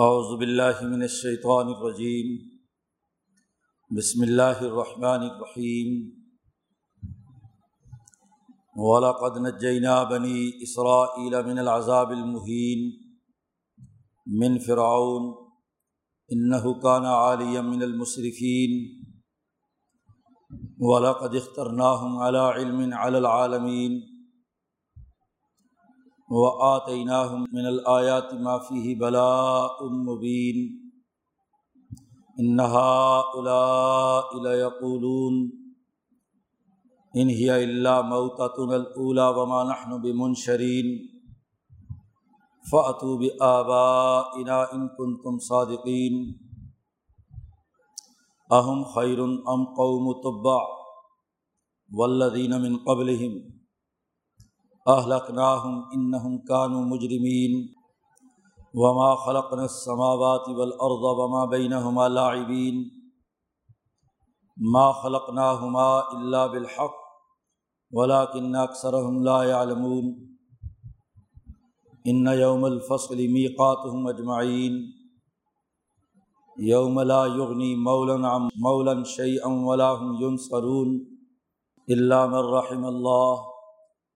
اعوذ باللہ من الشیطان الرجیم۔ بسم اللہ الرحمن الرحیم۔ وَلَقَدْ نَجَّيْنَا بَنِي إِسْرَائِيلَ مِنَ الْعَذَابِ الْمُهِينَ مِنْ فِرْعَوْنَ۔ إِنَّهُ كَانَ عَالِيًا مِنَ الْمُسْرِفِينَ وَلَقَدْ اخْتَرْنَاهُمْ عَلَى عِلْمٍ عَلَى الْعَالَمِينَ وآتيناهم من الآيات ما فيه بلاء مبين. إن هؤلاء ليقولون، إن هي إلا موتتنا الأولى وما نحن بمنشرين. فأتوا بآبائنا إن كنتم صادقين. أهم خير أم قوم تبع والذين من قبلهم اہلکناہم انہم کانوا مجرمین وما خلقنا السماوات والارض وما بینہما لاعبین ما خلقناہما الا بالحق ولكن اکثرهم لا يعلمون ان یوم الفصل میقاتهم اجمعین یوم لا یغنی مولا عن مولا شیئا ولا هم ينصرون الا من رحم اللہ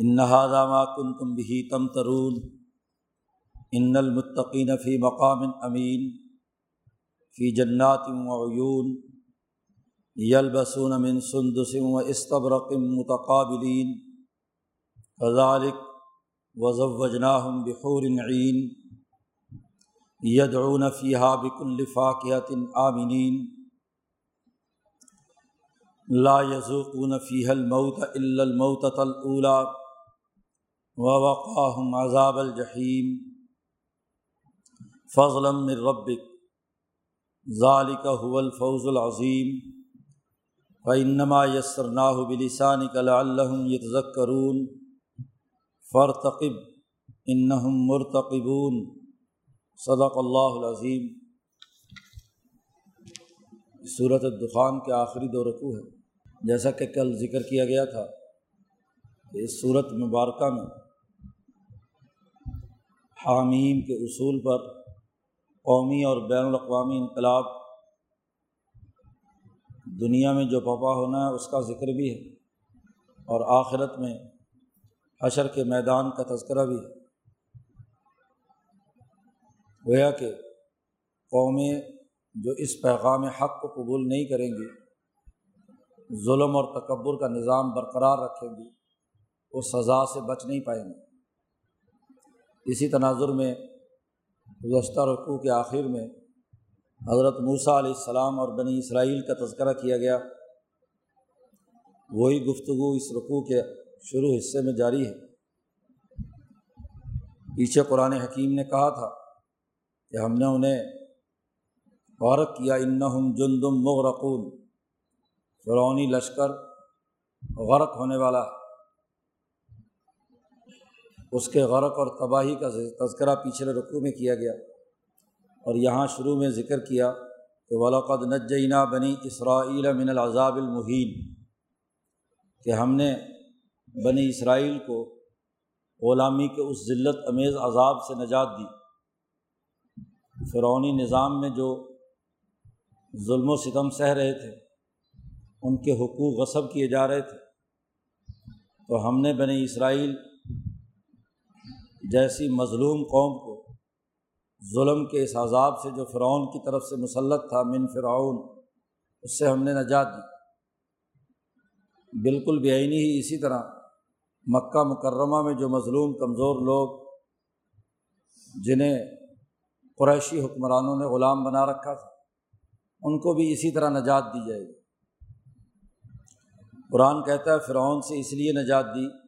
انہادامہ کن تم بھی تم ترون ان المطقین فی مقام امین فی جنات و یلبسون من سندسم و استبرقم متقابلین فضالق وضوجناہم بحور عین یدعون فیحہ بک الفاقیت آمنین لا یزوقون فیح الموت الا الموت الولا ووقاہم عذاب الجحیم فضلا من ربک، ذالک هو الفوز العظیم فإنما يسرناه بلسانك لعلهم يتذكرون فرتقب انہم مرتقبون، صدق اللہ العظیم۔ صورت الدخان کے آخری دو رقو ہے جیسا کہ کل ذکر کیا گیا تھا کہ اس صورت مبارکہ میں حامیم کے اصول پر قومی اور بین الاقوامی انقلاب دنیا میں جو پپا ہونا ہے اس کا ذکر بھی ہے اور آخرت میں حشر کے میدان کا تذکرہ بھی ہے۔ گویا کہ قومیں جو اس پیغام حق کو قبول نہیں کریں گی، ظلم اور تکبر کا نظام برقرار رکھیں گی، وہ سزا سے بچ نہیں پائیں گے اسی تناظر میں گزشتہ رقوع کے آخر میں حضرت موسیٰ علیہ السلام اور بنی اسرائیل کا تذکرہ کیا گیا۔ وہی گفتگو اس رقوع کے شروع حصے میں جاری ہے۔ پیچھے قرآن حکیم نے کہا تھا کہ ہم نے انہیں غورک کیا، انہم اس کے غرق اور تباہی کا تذکرہ پچھلے رقوع میں کیا گیا اور یہاں شروع میں ذکر کیا کہ ولاقد نجینہ بنی اسرائیل من العذاب المحین کہ ہم نے بنی اسرائیل کو غلامی کے اس ذلت امیز عذاب سے نجات دی۔ فرعونی نظام میں جو ظلم و ستم سہ رہے تھے، ان کے حقوق غصب کیے جا رہے تھے۔ تو ہم نے بنی اسرائیل جیسی مظلوم قوم کو ظلم کے اس عذاب سے جو فرعون کی طرف سے مسلط تھا من فرعون، اس سے ہم نے نجات دی۔ بالکل بےآینی ہی اسی طرح مکہ مکرمہ میں جو مظلوم کمزور لوگ، جنہیں قریشی حکمرانوں نے غلام بنا رکھا تھا، ان کو بھی اسی طرح نجات دی جائے گی۔ قرآن کہتا ہے فرعون سے اس لیے نجات دی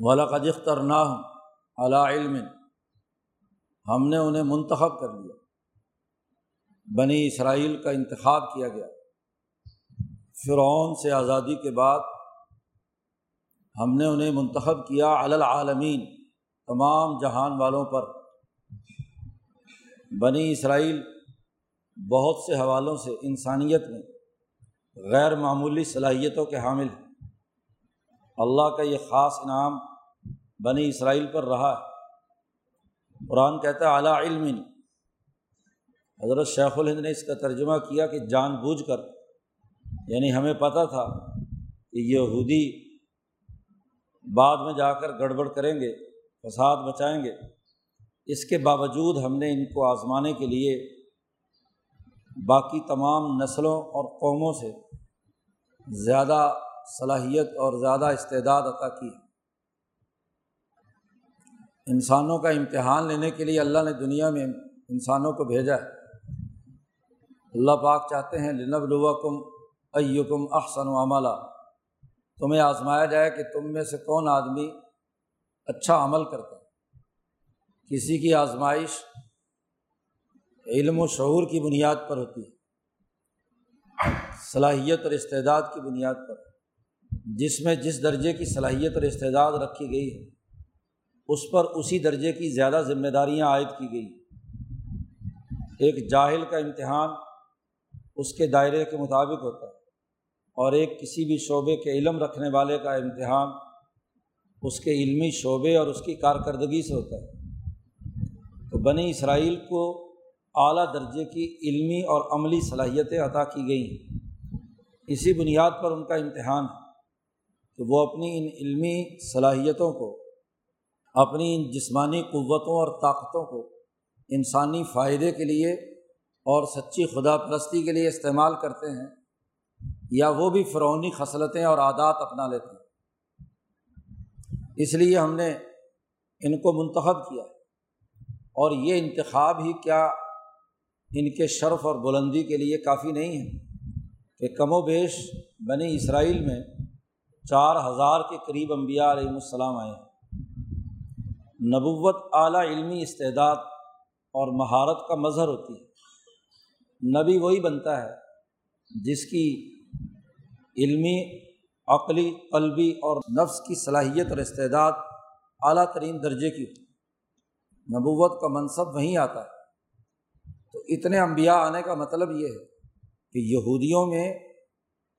والا قدختر نہ علم۔ ہم نے انہیں منتخب کر لیا۔ بنی اسرائیل کا انتخاب کیا گیا۔ فرعون سے آزادی کے بعد ہم نے انہیں منتخب کیا العالمین، تمام جہان والوں پر۔ بنی اسرائیل بہت سے حوالوں سے انسانیت میں غیر معمولی صلاحیتوں کے حامل ہیں۔ اللہ کا یہ خاص انعام بنی اسرائیل پر رہا ہے۔ قرآن کہتا ہے اعلیٰ علم حضرت شیخ الہند نے اس کا ترجمہ کیا کہ جان بوجھ کر۔ یعنی ہمیں پتہ تھا کہ یہودی بعد میں جا کر گڑبڑ کریں گے، فساد بچائیں گے۔ اس کے باوجود ہم نے ان کو آزمانے کے لیے باقی تمام نسلوں اور قوموں سے زیادہ صلاحیت اور زیادہ استعداد عطا کی انسانوں کا امتحان لینے کے لیے اللہ نے دنیا میں انسانوں کو بھیجا ہے۔ اللہ پاک چاہتے ہیں لنب الوکم ایکم احسن و عملہ تمہیں آزمایا جائے کہ تم میں سے کون آدمی اچھا عمل کرتا ہے۔ کسی کی آزمائش علم و شعور کی بنیاد پر ہوتی ہے۔ صلاحیت اور استعداد کی بنیاد پر۔ جس میں جس درجے کی صلاحیت اور استعداد رکھی گئی ہے، اس پر اسی درجے کی زیادہ ذمہ داریاں عائد کی گئی ایک جاہل کا امتحان اس کے دائرے کے مطابق ہوتا ہے اور ایک کسی بھی شعبے کے علم رکھنے والے کا امتحان اس کے علمی شعبے اور اس کی کارکردگی سے ہوتا ہے۔ تو بنی اسرائیل کو اعلیٰ درجے کی علمی اور عملی صلاحیتیں عطا کی گئی ہیں۔ اسی بنیاد پر ان کا امتحان ہے۔ کہ وہ اپنی ان علمی صلاحیتوں کو، اپنی ان جسمانی قوتوں اور طاقتوں کو انسانی فائدے کے لیے اور سچی خدا پرستی کے لیے استعمال کرتے ہیں یا وہ بھی فرونی خصلتیں اور عادات اپنا لیتے ہیں۔ اس لیے ہم نے ان کو منتخب کیا اور یہ انتخاب ہی کیا ان کے شرف اور بلندی کے لیے کافی نہیں ہے کہ کم و بیش بنی اسرائیل میں چار ہزار کے قریب انبیاء علیہم السلام آئے ہیں۔ نبوت اعلیٰ علمی استعداد اور مہارت کا مظہر ہوتی ہے۔ نبی وہی بنتا ہے جس کی علمی، عقلی، قلبی اور نفس کی صلاحیت اور استعداد اعلیٰ ترین درجے کی ہوتی نبوت کا منصب وہیں آتا ہے۔ تو اتنے انبیاء آنے کا مطلب یہ ہے کہ یہودیوں میں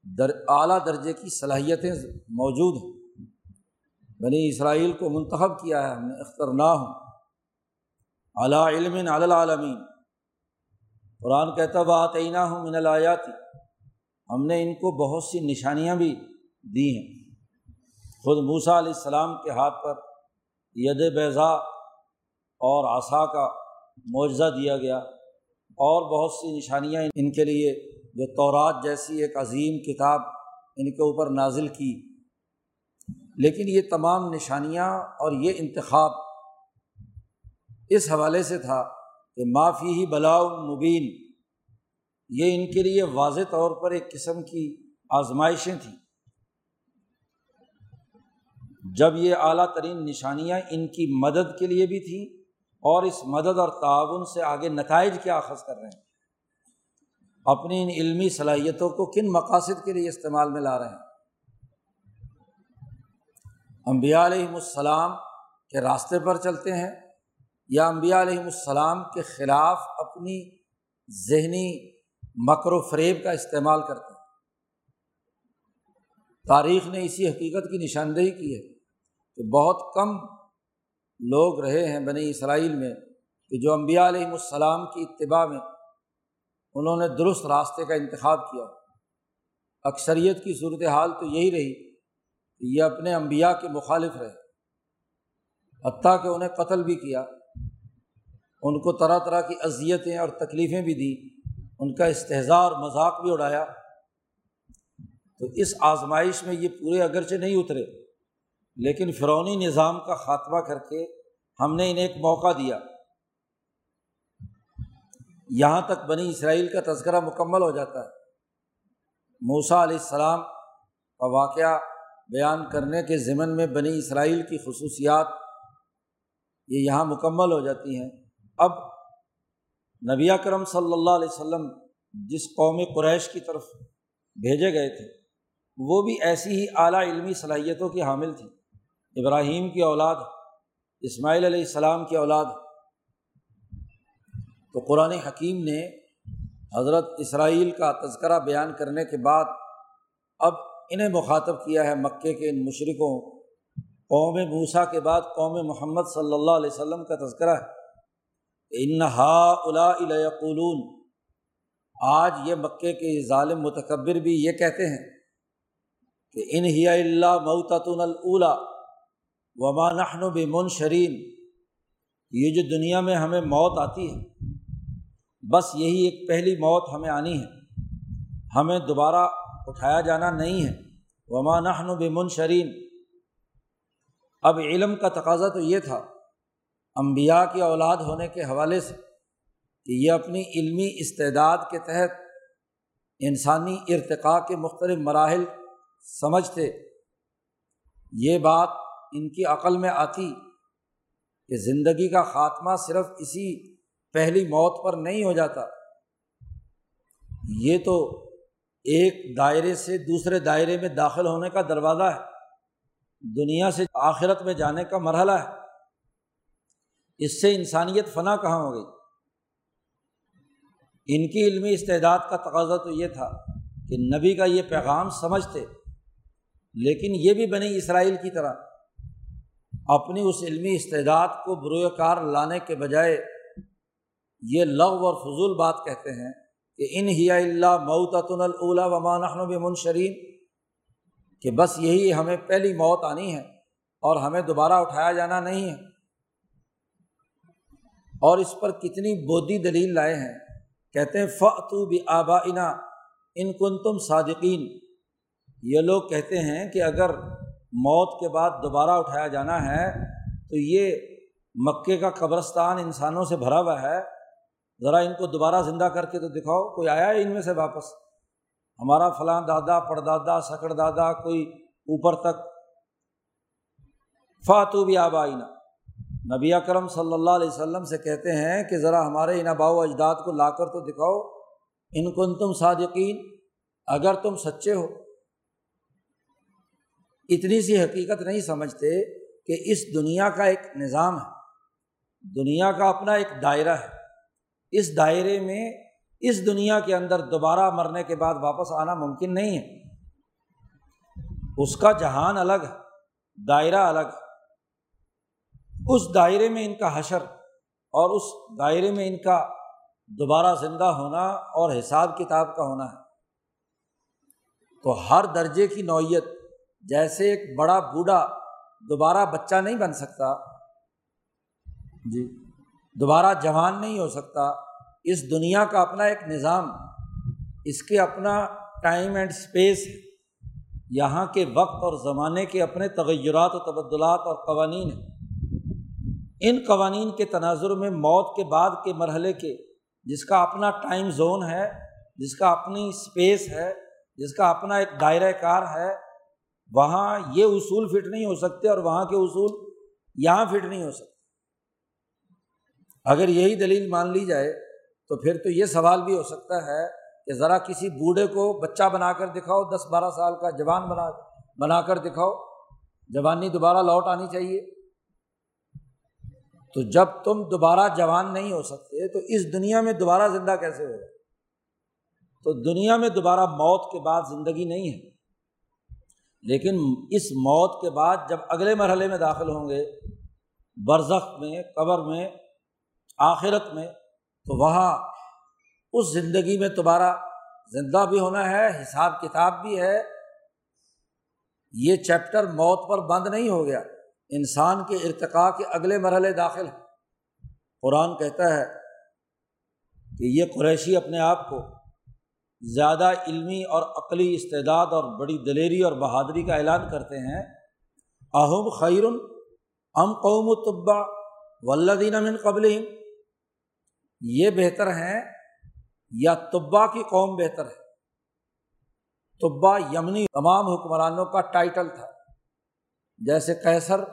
در اعلیٰ درجے کی صلاحیتیں موجود ہیں۔ بنی اسرائیل کو منتخب کیا ہے، ہم نے اختر نہ ہوں۔ اعلیٰ علم العالمین۔ قرآن کہتا بات عینہ ہوں من الایاتی ہم نے ان کو بہت سی نشانیاں بھی دی ہیں۔ خود موسا علیہ السلام کے ہاتھ پر ید بیضا اور آسا کا معجزہ دیا گیا اور بہت سی نشانیاں ان کے لیے جو تورات جیسی ایک عظیم کتاب ان کے اوپر نازل کی۔ لیکن یہ تمام نشانیاں اور یہ انتخاب اس حوالے سے تھا کہ معافی ہی بلاؤ مبین۔ یہ ان کے لیے واضح طور پر ایک قسم کی آزمائشیں تھیں۔ جب یہ اعلیٰ ترین نشانیاں ان کی مدد کے لیے بھی تھیں اور اس مدد اور تعاون سے آگے نتائج کیا اخذ کر رہے ہیں۔ اپنی ان علمی صلاحیتوں کو کن مقاصد کے لیے استعمال میں لا رہے ہیں؟ امبیا علیہم السلام کے راستے پر چلتے ہیں یا امبیا علیہم السلام کے خلاف اپنی ذہنی مکر و فریب کا استعمال کرتے ہیں؟ تاریخ نے اسی حقیقت کی نشاندہی کی ہے کہ بہت کم لوگ رہے ہیں بنی اسرائیل میں کہ جو امبیا علیہم السلام کی اتباع میں انہوں نے درست راستے کا انتخاب کیا۔ اکثریت کی صورت حال تو یہی رہی کہ یہ اپنے انبیاء کے مخالف رہے۔ حتیٰ کہ انہیں قتل بھی کیا۔ ان کو طرح طرح کی اذیتیں اور تکلیفیں بھی دی ان کا استحضاء اور مذاق بھی اڑایا۔ تو اس آزمائش میں یہ پورے اگرچہ نہیں اترے، لیکن فرونی نظام کا خاتمہ کر کے ہم نے انہیں ایک موقع دیا۔ یہاں تک بنی اسرائیل کا تذکرہ مکمل ہو جاتا ہے۔ موسا علیہ السلام کا واقعہ بیان کرنے کے ضمن میں بنی اسرائیل کی خصوصیات یہ یہاں مکمل ہو جاتی ہیں۔ اب نبی کرم صلی اللہ علیہ وسلم جس قوم قریش کی طرف بھیجے گئے تھے، وہ بھی ایسی ہی اعلیٰ علمی صلاحیتوں کی حامل تھی۔ ابراہیم کی اولاد، اسماعیل علیہ السلام کی اولاد تو قرآن حکیم نے حضرت اسرائیل کا تذکرہ بیان کرنے کے بعد اب انہیں مخاطب کیا ہے مکے کے ان مشرقوں قوم موسا کے بعد قوم محمد صلی اللہ علیہ وسلم کا تذکرہ ہے۔ انہا الاقولون آج یہ مکے کے ظالم متکبر بھی یہ کہتے ہیں کہ انہیا اللہ معتن الا وما نحن بمنشرین، یہ جو دنیا میں ہمیں موت آتی ہے۔ بس یہی ایک پہلی موت ہمیں آنی ہے۔ ہمیں دوبارہ اٹھایا جانا نہیں ہے۔ وما نحن بمنشرین اب علم کا تقاضا تو یہ تھا امبیا کی اولاد ہونے کے حوالے سے کہ یہ اپنی علمی استعداد کے تحت انسانی ارتقاء کے مختلف مراحل سمجھتے یہ بات ان کی عقل میں آتی کہ زندگی کا خاتمہ صرف اسی پہلی موت پر نہیں ہو جاتا۔ یہ تو ایک دائرے سے دوسرے دائرے میں داخل ہونے کا دروازہ ہے۔ دنیا سے آخرت میں جانے کا مرحلہ ہے۔ اس سے انسانیت فنا کہاں ہو گئی؟ ان کی علمی استعداد کا تقاضا تو یہ تھا کہ نبی کا یہ پیغام سمجھتے، لیکن یہ بھی بنی اسرائیل کی طرح۔ اپنی اس علمی استعداد کو بروئے کار لانے کے بجائے یہ لغ اور فضول بات کہتے ہیں کہ ان ہی اللہ معتن الا ومان منشرین کہ بس یہی ہمیں پہلی موت آنی ہے اور ہمیں دوبارہ اٹھایا جانا نہیں ہے۔ اور اس پر کتنی بودی دلیل لائے ہیں۔ کہتے ہیں فتو بھی آبا انا ان کن تم صادقین۔ یہ لوگ کہتے ہیں کہ اگر موت کے بعد دوبارہ اٹھایا جانا ہے تو یہ مکے کا قبرستان انسانوں سے بھرا ہوا ہے۔ ذرا ان کو دوبارہ زندہ کر کے تو دکھاؤ، کوئی آیا ہے ان میں سے واپس؟ ہمارا فلاں دادا، پردادا، سکڑ دادا، کوئی اوپر تک؟ فاتو بھی آبائینہ نبی اکرم صلی اللہ علیہ وسلم سے کہتے ہیں کہ ذرا ہمارے ان باؤ اجداد کو لا کر تو دکھاؤ۔ ان کن تم صادقین، اگر تم سچے ہو۔ اتنی سی حقیقت نہیں سمجھتے کہ اس دنیا کا ایک نظام ہے۔ دنیا کا اپنا ایک دائرہ ہے۔ اس دائرے میں اس دنیا کے اندر دوبارہ مرنے کے بعد واپس آنا ممکن نہیں ہے۔ اس کا جہان الگ ہے، دائرہ الگ ہے۔ اس دائرے میں ان کا حشر اور اس دائرے میں ان کا دوبارہ زندہ ہونا اور حساب کتاب کا ہونا ہے۔ تو ہر درجے کی نوعیت، جیسے ایک بڑا بوڑھا دوبارہ بچہ نہیں بن سکتا۔ جی۔ دوبارہ جوان نہیں ہو سکتا۔ اس دنیا کا اپنا ایک نظام، اس کے اپنا ٹائم اینڈ اسپیس ہے۔ یہاں کے وقت اور زمانے کے اپنے تغیرات و تبدلات اور قوانین ہیں۔ ان قوانین کے تناظر میں موت کے بعد کے مرحلے کے، جس کا اپنا ٹائم زون ہے، جس کا اپنی اسپیس ہے، جس کا اپنا ایک دائرۂ کار ہے، وہاں یہ اصول فٹ نہیں ہو سکتے اور وہاں کے اصول یہاں فٹ نہیں ہو سکتے۔ اگر یہی دلیل مان لی جائے تو پھر تو یہ سوال بھی ہو سکتا ہے کہ ذرا کسی بوڑھے کو بچہ بنا کر دکھاؤ، دس بارہ سال کا جوان بنا بنا کر دکھاؤ۔ جوانی دوبارہ لوٹ آنی چاہیے۔ تو جب تم دوبارہ جوان نہیں ہو سکتے تو اس دنیا میں دوبارہ زندہ کیسے ہوگا؟ تو دنیا میں دوبارہ موت کے بعد زندگی نہیں ہے۔ لیکن اس موت کے بعد جب اگلے مرحلے میں داخل ہوں گے، برزخ میں، قبر میں آخرت میں تو وہاں اس زندگی میں دوبارہ زندہ بھی ہونا ہے، حساب کتاب بھی ہے۔ یہ چیپٹر موت پر بند نہیں ہو گیا۔ انسان کے ارتقاء کے اگلے مرحلے داخل ہیں۔ قرآن کہتا ہے کہ یہ قریشی اپنے آپ کو زیادہ علمی اور عقلی استعداد اور بڑی دلیری اور بہادری کا اعلان کرتے ہیں۔ اہم خیر ام قوم طبا ولدین من قبل یہ بہتر ہیں یا طبا کی قوم بہتر ہے؟ طبا یمنی تمام حکمرانوں کا ٹائٹل تھا۔ جیسے کیسر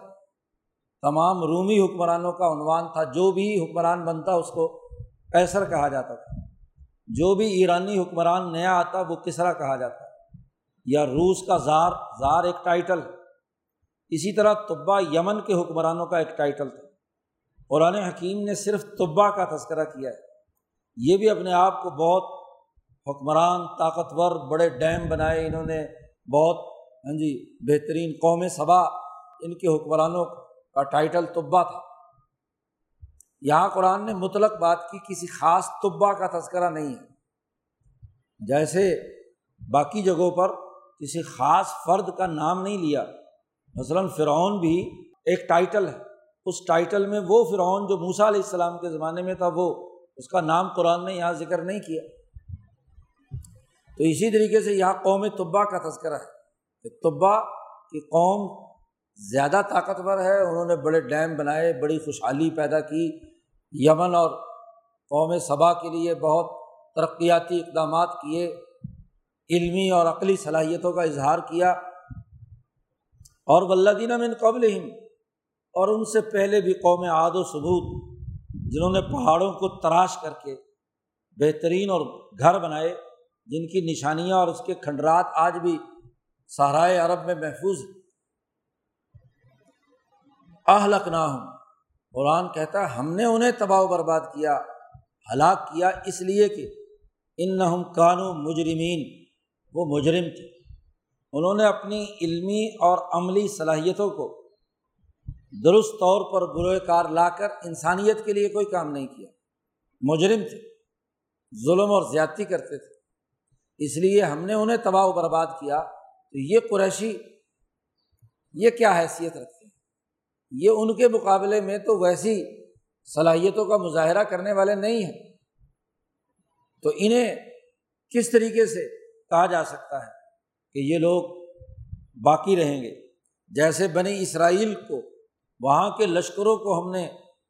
تمام رومی حکمرانوں کا عنوان تھا۔ جو بھی حکمران بنتا اس کو کیسر کہا جاتا تھا۔ جو بھی ایرانی حکمران نیا آتا وہ کسرا کہا جاتا۔ یا روس کا زار زار ایک ٹائٹل اسی طرح طبا یمن کے حکمرانوں کا ایک ٹائٹل تھا۔ قرآن حکیم نے صرف طبا کا تذکرہ کیا ہے۔ یہ بھی اپنے آپ کو بہت حکمران، طاقتور، بڑے ڈیم بنائے انہوں نے، بہت ہاں جی بہترین قوم صبا ان کے حکمرانوں کا ٹائٹل طبا تھا۔ یہاں قرآن نے مطلق بات کی، کسی خاص طبا کا تذکرہ نہیں ہے۔ جیسے باقی جگہوں پر کسی خاص فرد کا نام نہیں لیا۔ مثلاً فرعون بھی ایک ٹائٹل ہے۔ اس ٹائٹل میں وہ فرعون جو موسا علیہ السلام کے زمانے میں تھا، وہ اس کا نام قرآن نے یہاں ذکر نہیں کیا۔ تو اسی طریقے سے یہاں قوم طبا کا تذکرہ ہے کہ طبا کی قوم زیادہ طاقتور ہے۔ انہوں نے بڑے ڈیم بنائے، بڑی خوشحالی پیدا کی۔ یمن اور قوم صبا کے لیے بہت ترقیاتی اقدامات کیے، علمی اور عقلی صلاحیتوں کا اظہار کیا۔ اور ولدینہ من قبل اور ان سے پہلے بھی قوم عاد و ثبوت، جنہوں نے پہاڑوں کو تراش کر کے بہترین اور گھر بنائے، جن کی نشانیاں اور اس کے کھنڈرات آج بھی سہرائے عرب میں محفوظ اہلک نہ ہوں قرآن کہتا ہے، ہم نے انہیں تباہ و برباد کیا، ہلاک کیا، اس لیے کہ ان نہ کانو مجرمین، وہ مجرم تھے۔ انہوں نے اپنی علمی اور عملی صلاحیتوں کو درست طور پر بروئے کار لا کر انسانیت کے لیے کوئی کام نہیں کیا۔ مجرم تھے، ظلم اور زیادتی کرتے تھے۔ اس لیے ہم نے انہیں تباہ و برباد کیا۔ تو یہ قریشی، یہ کیا حیثیت رکھتے ہیں؟ یہ ان کے مقابلے میں تو ویسی صلاحیتوں کا مظاہرہ کرنے والے نہیں ہیں۔ تو انہیں کس طریقے سے کہا جا سکتا ہے کہ یہ لوگ باقی رہیں گے؟ جیسے بنی اسرائیل کو وہاں کے لشکروں کو ہم نے،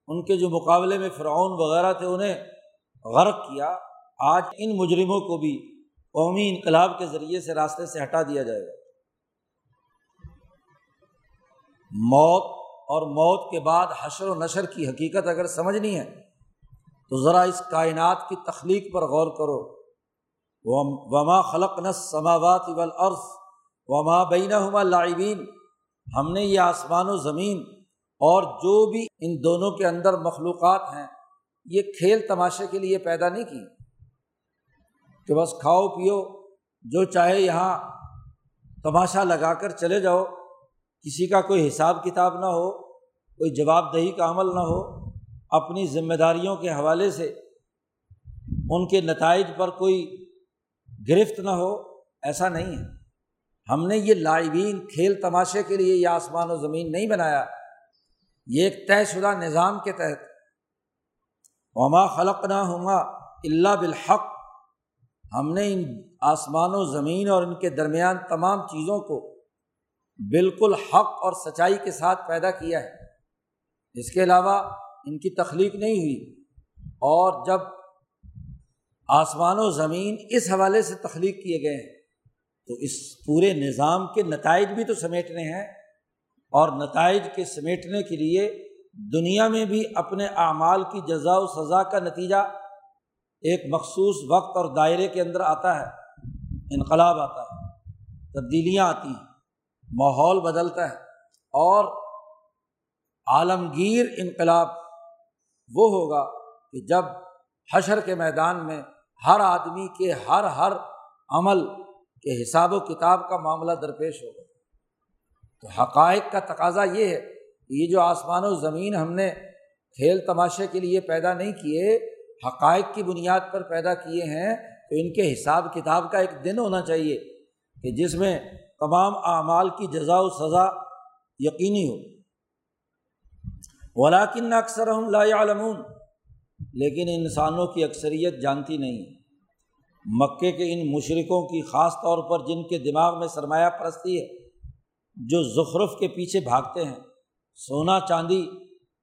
ان کے جو مقابلے میں فرعون وغیرہ تھے، انہیں غرق کیا۔ آج ان مجرموں کو بھی قومی انقلاب کے ذریعے سے راستے سے ہٹا دیا جائے گا۔ موت اور موت کے بعد حشر و نشر کی حقیقت اگر سمجھنی ہے، تو ذرا اس کائنات کی تخلیق پر غور کرو۔ وما خلق نس سماوات اول عرض وما بین لاعبین۔ ہم نے یہ آسمان و زمین اور جو بھی ان دونوں کے اندر مخلوقات ہیں، یہ کھیل تماشے کے لیے پیدا نہیں کی کہ بس کھاؤ، پیو، جو چاہے یہاں تماشا لگا کر چلے جاؤ۔ کسی کا کوئی حساب کتاب نہ ہو، کوئی جواب دہی کا عمل نہ ہو، اپنی ذمہ داریوں کے حوالے سے ان کے نتائج پر کوئی گرفت نہ ہو، ایسا نہیں ہے۔ ہم نے یہ لائبین کھیل تماشے کے لیے یہ آسمان و زمین نہیں بنایا۔ یہ ایک طے شدہ نظام کے تحت۔ وما خلق نہ ہوں گا اللہ بالحق۔ ہم نے ان آسمان و زمین اور ان کے درمیان تمام چیزوں کو بالکل حق اور سچائی کے ساتھ پیدا کیا ہے۔ اس کے علاوہ ان کی تخلیق نہیں ہوئی۔ اور جب آسمان و زمین اس حوالے سے تخلیق کیے گئے ہیں، تو اس پورے نظام کے نتائج بھی تو سمیٹنے ہیں۔ اور نتائج کے سمیٹنے کے لیے دنیا میں بھی اپنے اعمال کی جزا و سزا کا نتیجہ ایک مخصوص وقت اور دائرے کے اندر آتا ہے، انقلاب آتا ہے، تبدیلیاں آتی ہیں، ماحول بدلتا ہے اور عالمگیر انقلاب وہ ہوگا کہ جب حشر کے میدان میں ہر آدمی کے ہر ہر عمل کے حساب و کتاب کا معاملہ درپیش ہوگا۔ تو حقائق کا تقاضا یہ ہے کہ یہ جو آسمان و زمین ہم نے کھیل تماشے کے لیے پیدا نہیں کیے، حقائق کی بنیاد پر پیدا کیے ہیں، تو ان کے حساب کتاب کا ایک دن ہونا چاہیے کہ جس میں تمام اعمال کی جزا و سزا یقینی ہو۔ ولاکن اکثر ہم لا علمون لیکن انسانوں کی اکثریت جانتی نہیں۔ مکے کے ان مشرقوں کی خاص طور پر جن کے دماغ میں سرمایہ پرستی ہے جو زخرف کے پیچھے بھاگتے ہیں۔ سونا چاندی،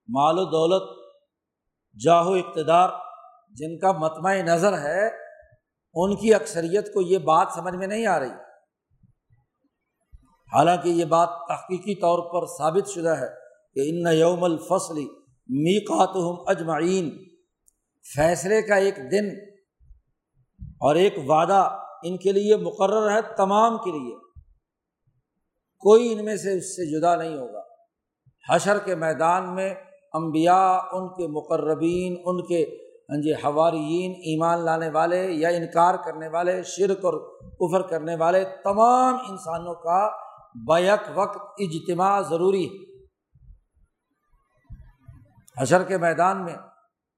مال و دولت جاہو اقتدار، جن کا متمع نظر ہے، ان کی اکثریت کو یہ بات سمجھ میں نہیں آ رہی۔ حالانکہ یہ بات تحقیقی طور پر ثابت شدہ ہے کہ ان یوم الفصلی میقات اجمعین۔ فیصلے کا ایک دن اور ایک وعدہ ان کے لیے مقرر ہے تمام کے لیے۔ کوئی ان میں سے اس سے جدا نہیں ہوگا۔ حشر کے میدان میں امبیا ان کے مقربین، ان کے ہاں جی حوارین ایمان لانے والے یا انکار کرنے والے، شرک اور کفر کرنے والے تمام انسانوں کا بیک وقت اجتماع ضروری ہے۔ حشر کے میدان میں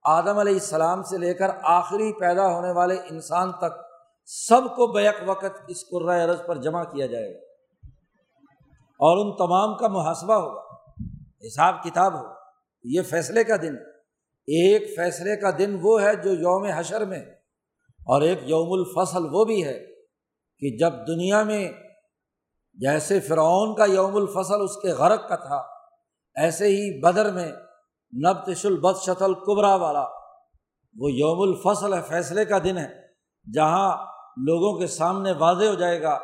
آدم علیہ السلام سے لے کر آخری پیدا ہونے والے انسان تک سب کو بیک وقت اس عرض پر جمع کیا جائے گا۔ اور ان تمام کا محاسبہ ہوگا، حساب کتاب ہو یہ فیصلے کا دن ایک فیصلے کا دن وہ ہے جو یوم حشر میں اور ایک یوم الفصل وہ بھی ہے کہ جب دنیا میں جیسے فرعون کا یوم الفصل اس کے غرق کا تھا، ایسے ہی بدر میں نبتش البد شتل قبرا والا وہ یوم الفصل ہے، فیصلے کا دن ہے۔ جہاں لوگوں کے سامنے واضح ہو جائے گا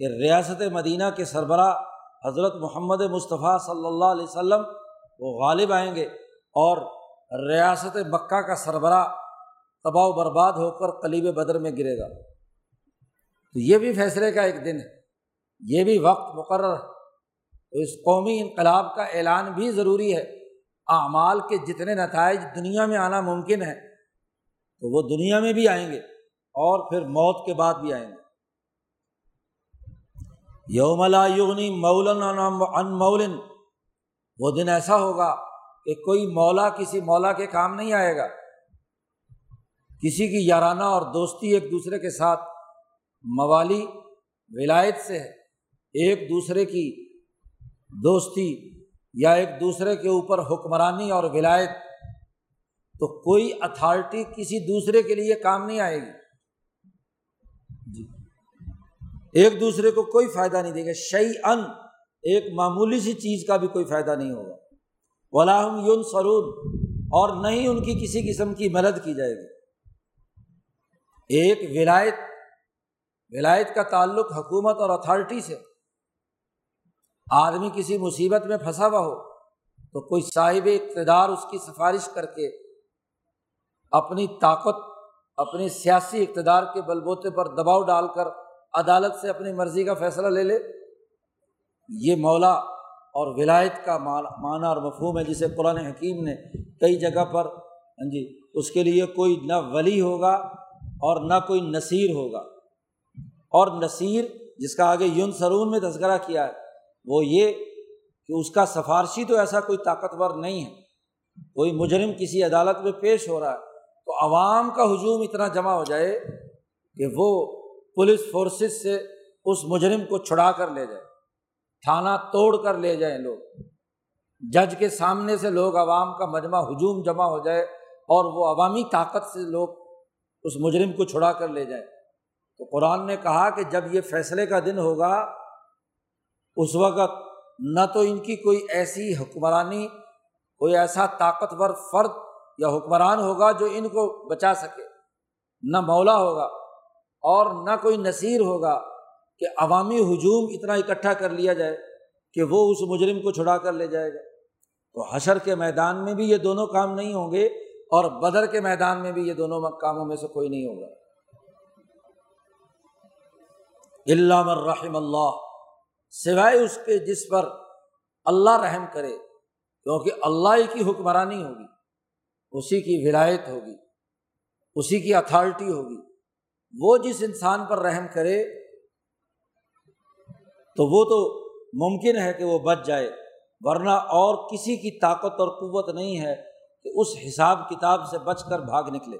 کہ ریاست مدینہ کے سربراہ حضرت محمد مصطفیٰ صلی اللہ علیہ وسلم وہ غالب آئیں گے اور ریاست مکہ کا سربراہ تباہ و برباد ہو کر قلیب بدر میں گرے گا۔ تو یہ بھی فیصلے کا ایک دن ہے۔ یہ بھی وقت مقرر ہے۔ تو اس قومی انقلاب کا اعلان بھی ضروری ہے۔ اعمال کے جتنے نتائج دنیا میں آنا ممکن ہے، تو وہ دنیا میں بھی آئیں گے اور پھر موت کے بعد بھی آئیں گے۔ یوم یغنی مولن ان مولن۔ وہ دن ایسا ہوگا کہ کوئی مولا کسی مولا کے کام نہیں آئے گا۔ کسی کی یارانہ اور دوستی ایک دوسرے کے ساتھ موالی ولایت سے ہے۔ ایک دوسرے کی دوستی یا ایک دوسرے کے اوپر حکمرانی اور ولایت، تو کوئی اتھارٹی کسی دوسرے کے لیے کام نہیں آئے گی۔ جی۔ ایک دوسرے کو کوئی فائدہ نہیں دے گا شعی ان ایک معمولی سی چیز کا بھی کوئی فائدہ نہیں ہوگا۔ ولاحم یون سرون اور نہ ہی ان کی کسی قسم کی مدد کی جائے گی۔ ایک ولایت ولایت کا تعلق حکومت اور اتھارٹی سے۔ آدمی کسی مصیبت میں پھنسا ہوا ہو، تو کوئی صاحب اقتدار اس کی سفارش کر کے اپنی طاقت اپنی سیاسی اقتدار کے بل بوتے پر دباؤ ڈال کر عدالت سے اپنی مرضی کا فیصلہ لے لے۔ یہ مولا اور ولایت کا معنی اور مفہوم ہے جسے قرآن حکیم نے کئی جگہ پر ہاں جی اس کے لیے کوئی نہ ولی ہوگا اور نہ کوئی نصیر ہوگا۔ اور نصیر جس کا آگے یون سرون میں تذکرہ کیا ہے، وہ یہ کہ اس کا سفارشی تو ایسا کوئی طاقتور نہیں ہے۔ کوئی مجرم کسی عدالت میں پیش ہو رہا ہے تو عوام کا ہجوم اتنا جمع ہو جائے کہ وہ پولیس فورسز سے اس مجرم کو چھڑا کر لے جائے، تھانہ توڑ کر لے جائیں لوگ۔ جج کے سامنے سے لوگ عوام کا مجمع ہجوم جمع ہو جائے اور وہ عوامی طاقت سے لوگ اس مجرم کو چھڑا کر لے جائیں۔ تو قرآن نے کہا کہ جب یہ فیصلے کا دن ہوگا، اس وقت نہ تو ان کی کوئی ایسی حکمرانی، کوئی ایسا طاقتور فرد یا حکمران ہوگا جو ان کو بچا سکے۔ نہ مولا ہوگا اور نہ کوئی نصیر ہوگا کہ عوامی ہجوم اتنا اکٹھا کر لیا جائے کہ وہ اس مجرم کو چھڑا کر لے جائے گا۔ تو حشر کے میدان میں بھی یہ دونوں کام نہیں ہوں گے اور بدر کے میدان میں بھی یہ دونوں کاموں میں سے کوئی نہیں ہوگا۔ علام الرحم اللہ، سوائے اس کے جس پر اللہ رحم کرے، کیونکہ اللہ کی حکمرانی ہوگی، اسی کی ولایت ہوگی، اسی کی اتھارٹی ہوگی۔ وہ جس انسان پر رحم کرے، تو وہ تو ممکن ہے کہ وہ بچ جائے، ورنہ اور کسی کی طاقت اور قوت نہیں ہے کہ اس حساب کتاب سے بچ کر بھاگ نکلے۔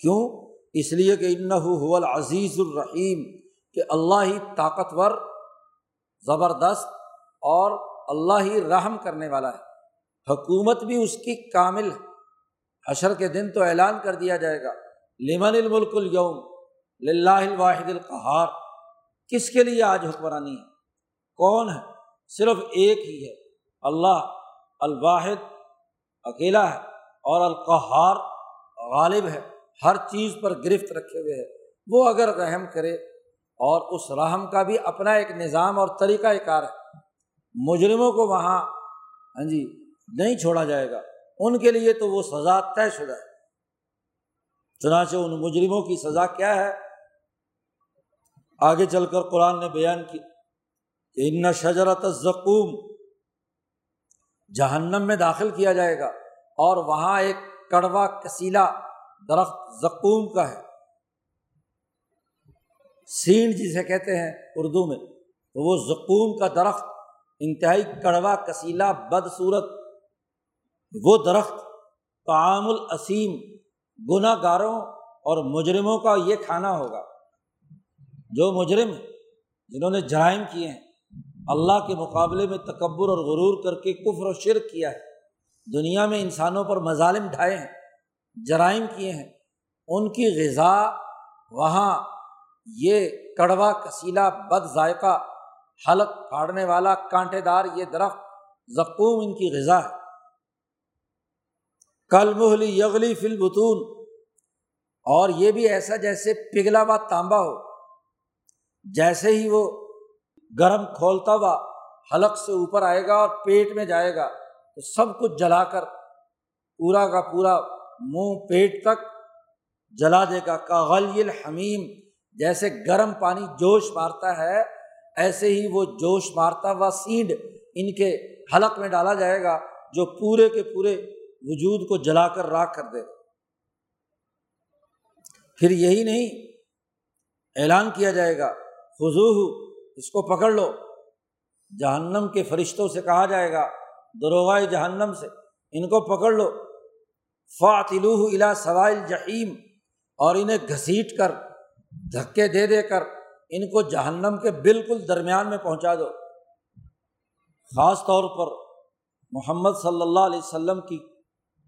کیوں؟ اس لیے کہ ان لمن الملک اليوم للہ الواحد القہار۔ کس کے لیے آج حکمرانی ہے؟ کون ہے؟ صرف ایک ہی ہے۔ اللہ الواحد اکیلا ہے اور القہار غالب ہے۔ ہر چیز پر گرفت رکھے ہوئے ہے۔ وہ اگر رحم کرے اور اس رحم کا بھی اپنا ایک نظام اور طریقہ کار ہے، مجرموں کو وہاں ہاں جی نہیں چھوڑا جائے گا۔ ان کے لیے تو وہ سزا طے شدہ ہے۔ چنانچہ ان مجرموں کی سزا کیا ہے؟ آگے چل کر قرآن نے بیان کی کہ ان شجرت زکوم جہنم میں داخل کیا جائے گا، اور وہاں ایک کڑوا کسیلا درخت زکوم کا ہے۔ سینڈ جسے کہتے ہیں اردو میں، تو وہ زکوم کا درخت، انتہائی کڑوا کسیلا بدصورت، وہ درخت تعام الاسیم گناہ گاروں اور مجرموں کا یہ کھانا ہوگا۔ جو مجرم جنہوں نے جرائم کیے ہیں، اللہ کے مقابلے میں تکبر اور غرور کر کے کفر و شرک کیا ہے، دنیا میں انسانوں پر مظالم ڈھائے ہیں، جرائم کیے ہیں، ان کی غذا وہاں یہ کڑوا، کسیلا، بد ذائقہ، حلق کاٹنے والا، کانٹے دار، یہ درخت زکوم ان کی غذا ہے۔ کل محلی یغلی فل بتون اور یہ بھی ایسا جیسے پگھلا ہوا تانبا ہو، جیسے ہی وہ گرم کھولتا ہوا حلق سے اوپر آئے گا اور پیٹ میں جائے گا، تو سب کچھ جلا کر پورا کا پورا منہ پیٹ تک جلا دے گا۔ کاغل حمیم جیسے گرم پانی جوش مارتا ہے، ایسے ہی وہ جوش مارتا ہوا سینڈ ان کے حلق میں ڈالا جائے گا، جو پورے کے پورے وجود کو جلا کر راک کر دے پھر یہی نہیں، اعلان کیا جائے گا خزو اس کو پکڑ لو۔ جہنم کے فرشتوں سے کہا جائے گا دروغ جہنم سے، ان کو پکڑ لو۔ فاطلو الا سوائل جہیم اور انہیں گھسیٹ کر، دھکے دے دے کر، ان کو جہنم کے بالکل درمیان میں پہنچا دو۔ خاص طور پر محمد صلی اللہ علیہ وسلم کی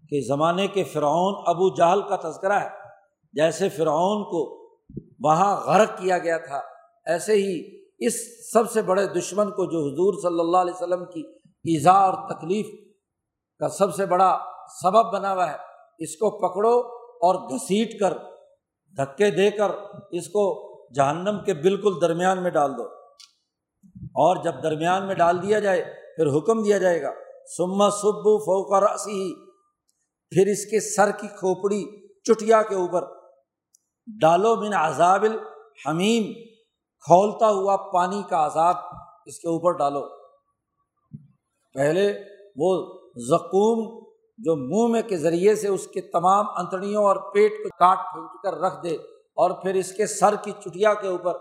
کے زمانے کے فرعون ابو جہل کا تذکرہ ہے۔ جیسے فرعون کو وہاں غرق کیا گیا تھا، ایسے ہی اس سب سے بڑے دشمن کو جو حضور صلی اللہ علیہ وسلم کی ایزا اور تکلیف کا سب سے بڑا سبب بنا ہوا ہے، اس کو پکڑو اور گھسیٹ کر، دھکے دے کر اس کو جہنم کے بالکل درمیان میں ڈال دو۔ اور جب درمیان میں ڈال دیا جائے، پھر حکم دیا جائے گا سما سبو فوکا رسی پھر اس کے سر کی کھوپڑی چٹیا کے اوپر ڈالو بن عذاب الحمیم، کھولتا ہوا پانی کا عذاب اس کے اوپر ڈالو۔ پہلے وہ زکوم جو منہ میں کے ذریعے سے اس کے تمام انتڑیوں اور پیٹ کو کاٹ پھینک کر رکھ دے اور پھر اس کے سر کی چٹیا کے اوپر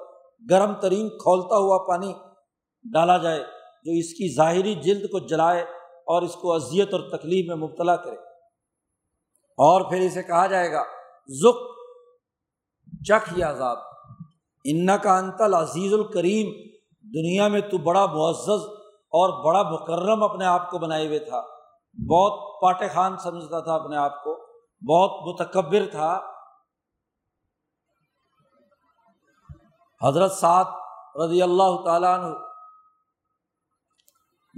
گرم ترین کھولتا ہوا پانی ڈالا جائے جو اس کی ظاہری جلد کو جلائے اور اس کو اذیت اور تکلیف میں مبتلا کرے۔ اور پھر اسے کہا جائے گا، زک، چکھ یا عذاب۔ ان کا انتل عزیز الکریم۔ دنیا میں تو بڑا معزز اور بڑا مکرم اپنے آپ کو بنائے ہوئے تھا۔ بہت پاٹے خان سمجھتا تھا اپنے آپ کو۔ بہت متکبر تھا۔ حضرت سعد رضی اللہ تعالیٰ عنہ،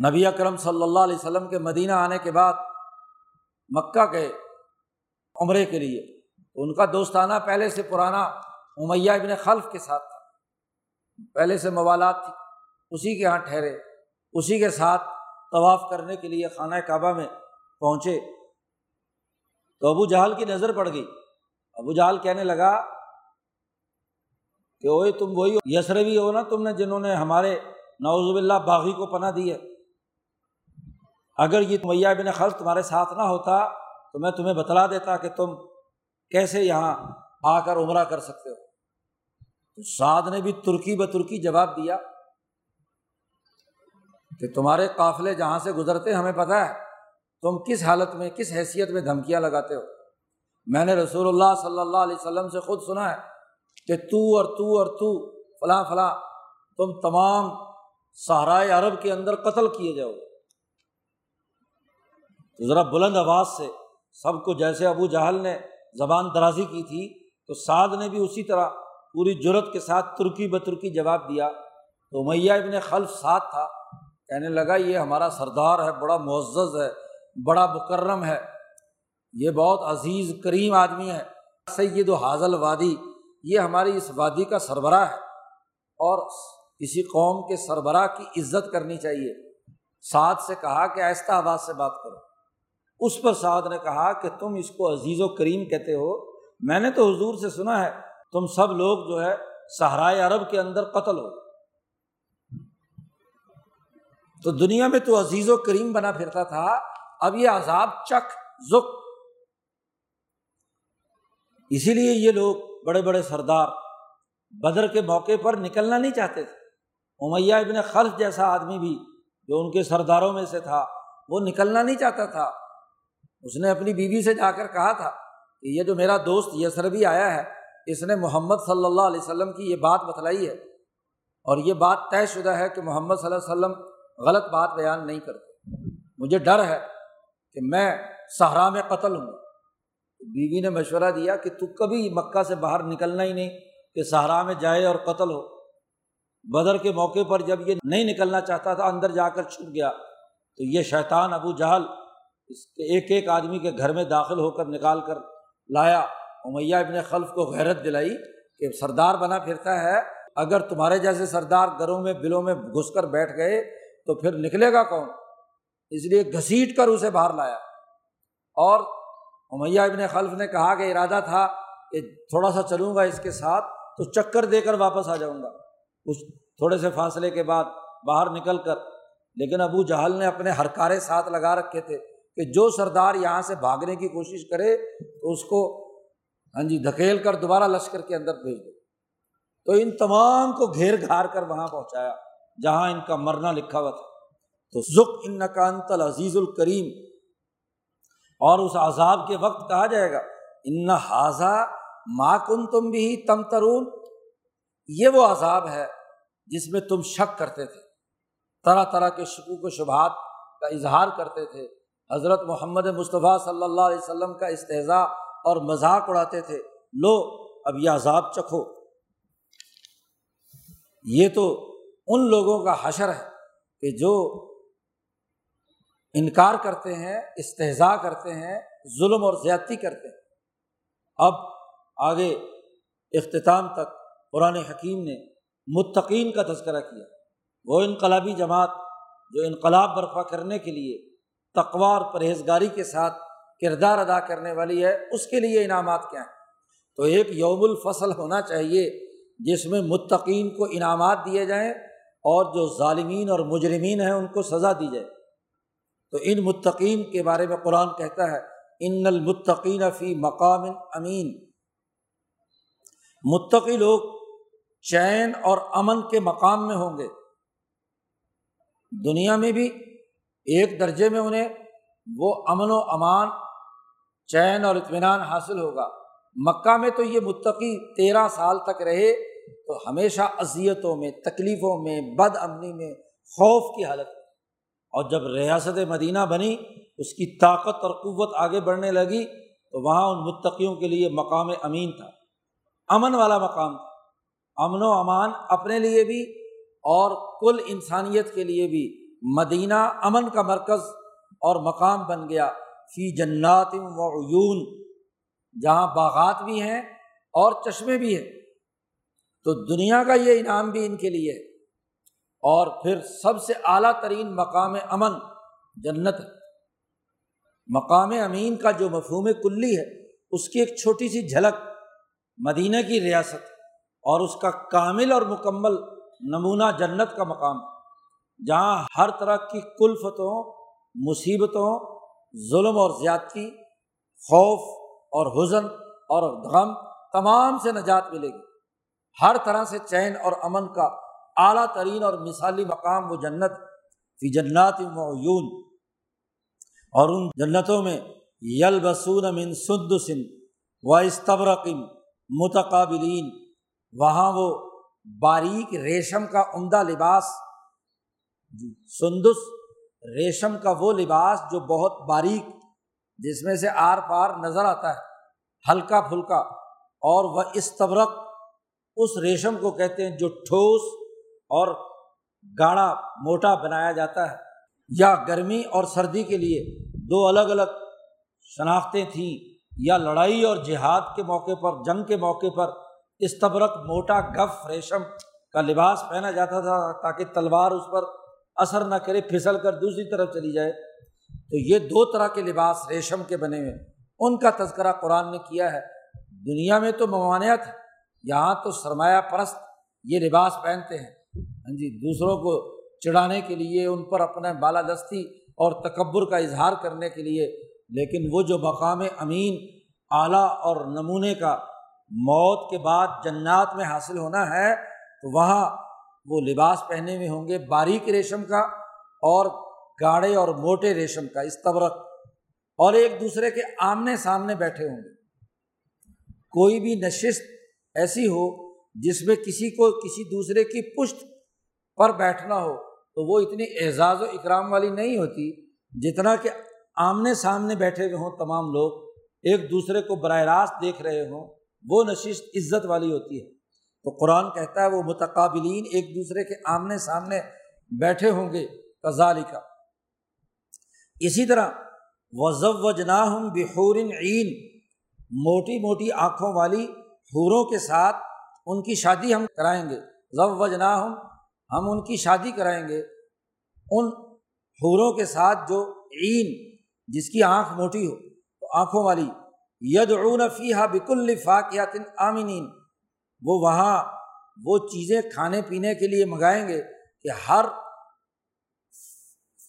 نبی اکرم صلی اللہ علیہ وسلم کے مدینہ آنے کے بعد مکہ کے عمرے کے لیے۔ ان کا دوستانہ پہلے سے پرانا امیہ ابن خلف کے ساتھ تھا۔ پہلے سے موالات تھی۔ اسی کے یہاں ٹھہرے۔ اسی کے ساتھ طواف کرنے کے لیے خانہ کعبہ میں پہنچے۔ تو ابو جہل کی نظر پڑ گئی۔ ابو جہل کہنے لگا کہ وہی تم وہی یسروی ہو نا تم نے جنہوں نے ہمارے نوزب اللہ باغی کو پناہ دی ہے۔ اگر یہ میاں بن خلف تمہارے ساتھ نہ ہوتا تو میں تمہیں بتلا دیتا کہ تم کیسے یہاں آ کر عمرہ کر سکتے ہو؟ تو سعد نے بھی ترکی ب ترکی جواب دیا کہ تمہارے قافلے جہاں سے گزرتے ہمیں پتہ ہے تم کس حالت میں، کس حیثیت میں دھمکیاں لگاتے ہو۔ میں نے رسول اللہ صلی اللہ علیہ وسلم سے خود سنا ہے کہ تو اور تو اور تو، فلاں فلاں، تم تمام سہرائے عرب کے اندر قتل کیے جاؤ ذرا بلند آواز سے سب کو جیسے ابو جہل نے زبان درازی کی تھی، تو سعد نے بھی اسی طرح پوری جرت کے ساتھ ترکی بترکی جواب دیا۔ تو میاں ابن خلف ساتھ تھا، کہنے لگا، یہ ہمارا سردار ہے، بڑا معزز ہے، بڑا مکرم ہے، یہ بہت عزیز کریم آدمی ہے۔ سید و حاضل وادی، یہ ہماری اس وادی کا سربراہ ہے اور کسی قوم کے سربراہ کی عزت کرنی چاہیے۔ سعد سے کہا کہ آہستہ آواز سے بات کرو۔ اس پر سعد نے کہا کہ تم اس کو عزیز و کریم کہتے ہو۔ میں نے تو حضور سے سنا ہے، تم سب لوگ جو ہے صحرائے عرب کے اندر قتل ہو۔ تو دنیا میں تو عزیز و کریم بنا پھرتا تھا، اب یہ عذاب چک زک۔ اسی لیے یہ لوگ بڑے بڑے سردار بدر کے موقع پر نکلنا نہیں چاہتے تھے۔ امیہ ابن خلف جیسا آدمی بھی جو ان کے سرداروں میں سے تھا، وہ نکلنا نہیں چاہتا تھا۔ اس نے اپنی بیوی سے جا کر کہا تھا کہ یہ جو میرا دوست یسر بھی آیا ہے، اس نے محمد صلی اللہ علیہ وسلم کی یہ بات بتلائی ہے۔ اور یہ بات طے شدہ ہے کہ محمد صلی اللہ علیہ وسلم غلط بات بیان نہیں کرتے۔ مجھے ڈر ہے کہ میں صحرا میں قتل ہوں۔ بیوی نے مشورہ دیا کہ تو کبھی مکہ سے باہر نکلنا ہی نہیں، کہ صحرا میں جائے اور قتل ہو۔ بدر کے موقع پر جب یہ نہیں نکلنا چاہتا تھا، اندر جا کر چھپ گیا۔ تو یہ شیطان ابو جہل اس کے ایک ایک آدمی کے گھر میں داخل ہو کر نکال کر لایا۔ امیہ ابن خلف کو غیرت دلائی کہ سردار بنا پھرتا ہے۔ اگر تمہارے جیسے سردار گھروں میں، بلوں میں گھس کر بیٹھ گئے تو پھر نکلے گا کون؟ اس لیے گھسیٹ کر اسے باہر لایا۔ اور امیہ ابن خلف نے کہا کہ ارادہ تھا کہ تھوڑا سا چلوں گا اس کے ساتھ تو چکر دے کر واپس آ جاؤں گا۔ کچھ تھوڑے سے فاصلے کے بعد باہر نکل کر، لیکن ابو جہل نے اپنے ہر کارے ساتھ لگا رکھے تھے۔ کہ جو سردار یہاں سے بھاگنے کی کوشش کرے تو اس کو ہاں جی دھکیل کر دوبارہ لشکر کے اندر بھیج دو تو ان تمام کو گھیر گھار کر وہاں پہنچایا، جہاں ان کا مرنا لکھا ہوا تھا۔ تو ذک ان نکانت العزیز الکریم۔ اور اس عذاب کے وقت کہا جائے گا، ان حاضہ ماں کن تم بھی تم ترون یہ وہ عذاب ہے جس میں تم شک کرتے تھے، طرح طرح کے شکوک و شبہات کا اظہار کرتے تھے۔ حضرت محمد مصطفیٰ صلی اللہ علیہ وسلم کا استحضاء اور مذاق اڑاتے تھے۔ لو، اب یہ عذاب چکھو۔ یہ تو ان لوگوں کا حشر ہے کہ جو انکار کرتے ہیں، استحضاء کرتے ہیں، ظلم اور زیادتی کرتے ہیں۔ اب آگے اختتام تک قرآن حکیم نے متقین کا تذکرہ کیا۔ وہ انقلابی جماعت جو انقلاب برپا کرنے کے لیے تقوار پرہیزگاری کے ساتھ کردار ادا کرنے والی ہے، اس کے لیے انعامات کیا ہیں؟ تو ایک یوم الفصل ہونا چاہیے، جس میں متقین کو انعامات دیے جائیں اور جو ظالمین اور مجرمین ہیں، ان کو سزا دی جائے۔ تو ان متقین کے بارے میں قرآن کہتا ہے، ان المتقین فی مقام امین۔ متقی لوگ چین اور امن کے مقام میں ہوں گے۔ دنیا میں بھی ایک درجے میں انہیں وہ امن و امان، چین اور اطمینان حاصل ہوگا۔ مکہ میں تو یہ متقی تیرہ سال تک رہے، تو ہمیشہ اذیتوں میں، تکلیفوں میں، بد امنی میں خوف کی حالت۔ اور جب ریاست مدینہ بنی، اس کی طاقت اور قوت آگے بڑھنے لگی، تو وہاں ان متقیوں کے لیے مقام امین تھا۔ امن والا مقام تھا۔ امن و امان اپنے لیے بھی اور کل انسانیت کے لیے بھی۔ مدینہ امن کا مرکز اور مقام بن گیا فی جنات و عیون، جہاں باغات بھی ہیں اور چشمے بھی ہیں۔ تو دنیا کا یہ انعام بھی ان کے لیے۔ ہے اور پھر سب سے اعلیٰ ترین مقام امن جنت ہے۔ مقام امین کا جو مفہوم کلی ہے، اس کی ایک چھوٹی سی جھلک مدینہ کی ریاست اور اس کا کامل اور مکمل نمونہ جنت کا مقام۔ جہاں ہر طرح کی کلفتوں، مصیبتوں، ظلم اور زیادتی، خوف اور حزن اور غم تمام سے نجات ملے گی۔ ہر طرح سے چین اور امن کا اعلیٰ ترین اور مثالی مقام وہ جنت فی جنات معیون اور ان جنتوں میں یل بسون من سد سن و استبرقم متقابلین۔ وہاں وہ باریک ریشم کا عمدہ لباس جی سندس ریشم کا وہ لباس جو بہت باریک، جس میں سے آر پار نظر آتا ہے، ہلکا پھلکا، اور وہ استبرق، اس ریشم کو کہتے ہیں جو ٹھوس اور گاڑھا موٹا بنایا جاتا ہے۔ یا گرمی اور سردی کے لیے دو الگ الگ شناختیں تھیں، یا لڑائی اور جہاد کے موقع پر، جنگ کے موقع پر استبرک موٹا، گف ریشم کا لباس پہنا جاتا تھا تاکہ تلوار اس پر اثر نہ کرے، پھسل کر دوسری طرف چلی جائے۔ تو یہ دو طرح کے لباس ریشم کے بنے ہوئے ان کا تذکرہ قرآن نے کیا ہے۔ دنیا میں تو ممانعت ہے، یہاں تو سرمایہ پرست یہ لباس پہنتے ہیں۔ ہاں جی دوسروں کو چڑھانے کے لیے، ان پر اپنا بالادستی اور تکبر کا اظہار کرنے کے لیے۔ لیکن وہ جو مقام امین، اعلیٰ اور نمونے کا موت کے بعد جنات میں حاصل ہونا ہے، تو وہاں وہ لباس پہنے ہوئے ہوں گے باریک ریشم کا اور گاڑے اور موٹے ریشم کا استبرک اور ایک دوسرے کے آمنے سامنے بیٹھے ہوں گے۔ کوئی بھی نشست ایسی ہو جس میں کسی کو کسی دوسرے کی پشت پر بیٹھنا ہو، تو وہ اتنی اعزاز و اکرام والی نہیں ہوتی جتنا کہ آمنے سامنے بیٹھے ہوئے ہوں تمام لوگ۔ ایک دوسرے کو براہ راست دیکھ رہے ہوں، وہ نشست عزت والی ہوتی ہے۔ تو قرآن کہتا ہے وہ متقابلین ایک دوسرے کے آمنے سامنے بیٹھے ہوں گے کزالی کا اسی طرح وضب و جناحم بحور عین موٹی موٹی آنکھوں والی حوروں کے ساتھ ان کی شادی ہم کرائیں گے۔ ضب و جناحم ہم ان کی شادی کرائیں گے۔ ان حوروں کے ساتھ جو عین، جس کی آنکھ موٹی ہو، تو آنکھوں والی ید اون فیحہ بک الفاقیات آمینین وہ وہاں وہ چیزیں کھانے پینے کے لیے منگائیں گے کہ ہر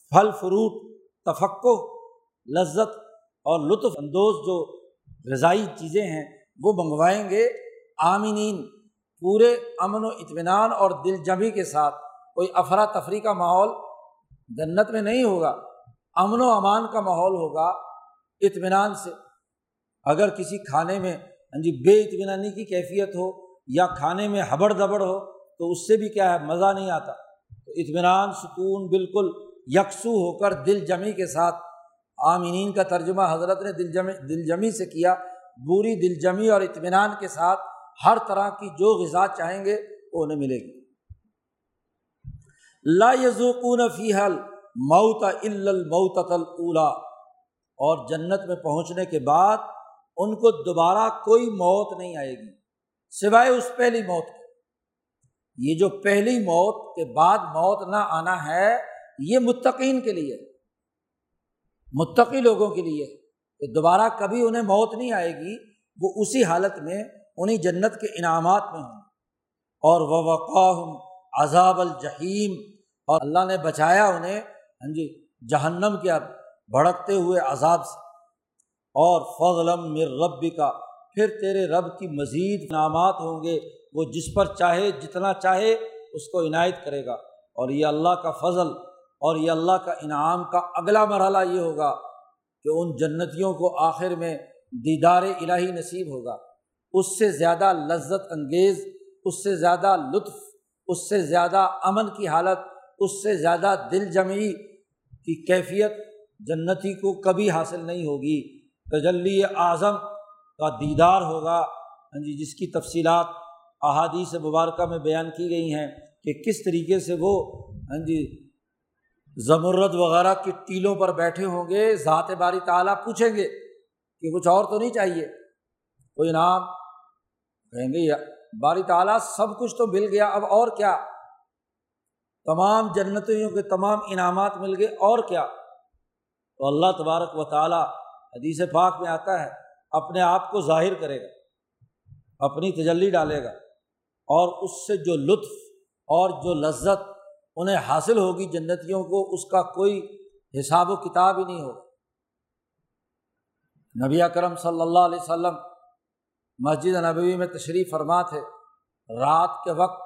پھل، فروٹ تفقو لذت اور لطف اندوز جو غذائی چیزیں ہیں وہ منگوائیں گے۔ آمینین۔ پورے امن و اطمینان اور دل جمی کے ساتھ۔ کوئی افراتفری کا ماحول جنت میں نہیں ہوگا۔ امن و امان کا ماحول ہوگا اطمینان سے۔ اگر کسی کھانے میں ہاں جی بے اطمینانی کی کیفیت ہو یا کھانے میں ہبڑ دبڑ ہو تو اس سے بھی کیا ہے، مزہ نہیں آتا۔ تو اطمینان، سکون بالکل یکسو ہو کر دل جمی کے ساتھ آمینین کا ترجمہ حضرت نے دل جمی دل جمی سے کیا۔ بری دل جمی اور اطمینان کے ساتھ ہر طرح کی جو غذا چاہیں گے، وہ انہیں ملے گی۔ لا یزوقون فی حل موت الموت اولا اور جنت میں پہنچنے کے بعد ان کو دوبارہ کوئی موت نہیں آئے گی۔ سوائے اس پہلی موت کے۔ یہ جو پہلی موت کے بعد موت نہ آنا ہے، یہ متقین کے لیے متقی لوگوں کے لیے کہ دوبارہ کبھی انہیں موت نہیں آئے گی، وہ اسی حالت میں انہیں جنت کے انعامات میں ہوں۔ اور وہ وقاہم عذاب الجحیم اور اللہ نے بچایا انہیں ہاں جی جہنم کے بھڑکتے ہوئے عذاب سے۔ اور فضلم مر رب کا پھر تیرے رب کی مزید انعامات ہوں گے، وہ جس پر چاہے، جتنا چاہے، اس کو عنایت کرے گا۔ اور یہ اللہ کا فضل اور یہ اللہ کا انعام کا اگلا مرحلہ یہ ہوگا کہ ان جنتیوں کو آخر میں دیدار الہی نصیب ہوگا۔ اس سے زیادہ لذت انگیز، اس سے زیادہ لطف، اس سے زیادہ امن کی حالت، اس سے زیادہ دل جمعی کی کیفیت جنتی کو کبھی حاصل نہیں ہوگی۔ تجلی اعظم کا دیدار ہوگا۔ ہاں جی جس کی تفصیلات احادیث مبارکہ میں بیان کی گئی ہیں کہ کس طریقے سے وہ ہاں جی زمرد وغیرہ کی ٹیلوں پر بیٹھے ہوں گے، ذات باری تعالیٰ پوچھیں گے کہ کچھ اور تو نہیں چاہیے۔ کوئی نام کہیں گے باری تعالیٰ سب کچھ تو مل گیا، اب اور کیا؟ تمام جنتوں کے تمام انعامات مل گئے، اور کیا؟ تو اللہ تبارک و تعالیٰ حدیث پاک میں آتا ہے اپنے آپ کو ظاہر کرے گا، اپنی تجلی ڈالے گا اور اس سے جو لطف اور جو لذت انہیں حاصل ہوگی جنتیوں کو، اس کا کوئی حساب و کتاب ہی نہیں ہوگا۔ نبی اکرم صلی اللہ علیہ وسلم مسجد نبوی میں تشریف فرما تھے۔ رات کے وقت